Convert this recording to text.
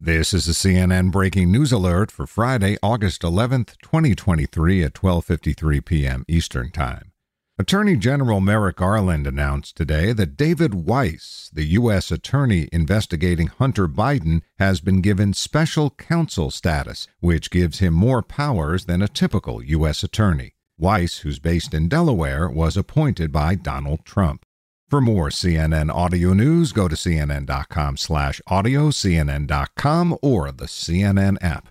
This is a CNN breaking news alert for Friday, August 11th, 2023 at 12:53 p.m. Eastern Time. Attorney General Merrick Garland announced today that David Weiss, the U.S. attorney investigating Hunter Biden, has been given special counsel status, which gives him more powers than a typical U.S. attorney. Weiss, who's based in Delaware, was appointed by Donald Trump. For more CNN audio news, go to cnn.com slash audio, cnn.com, or the CNN app.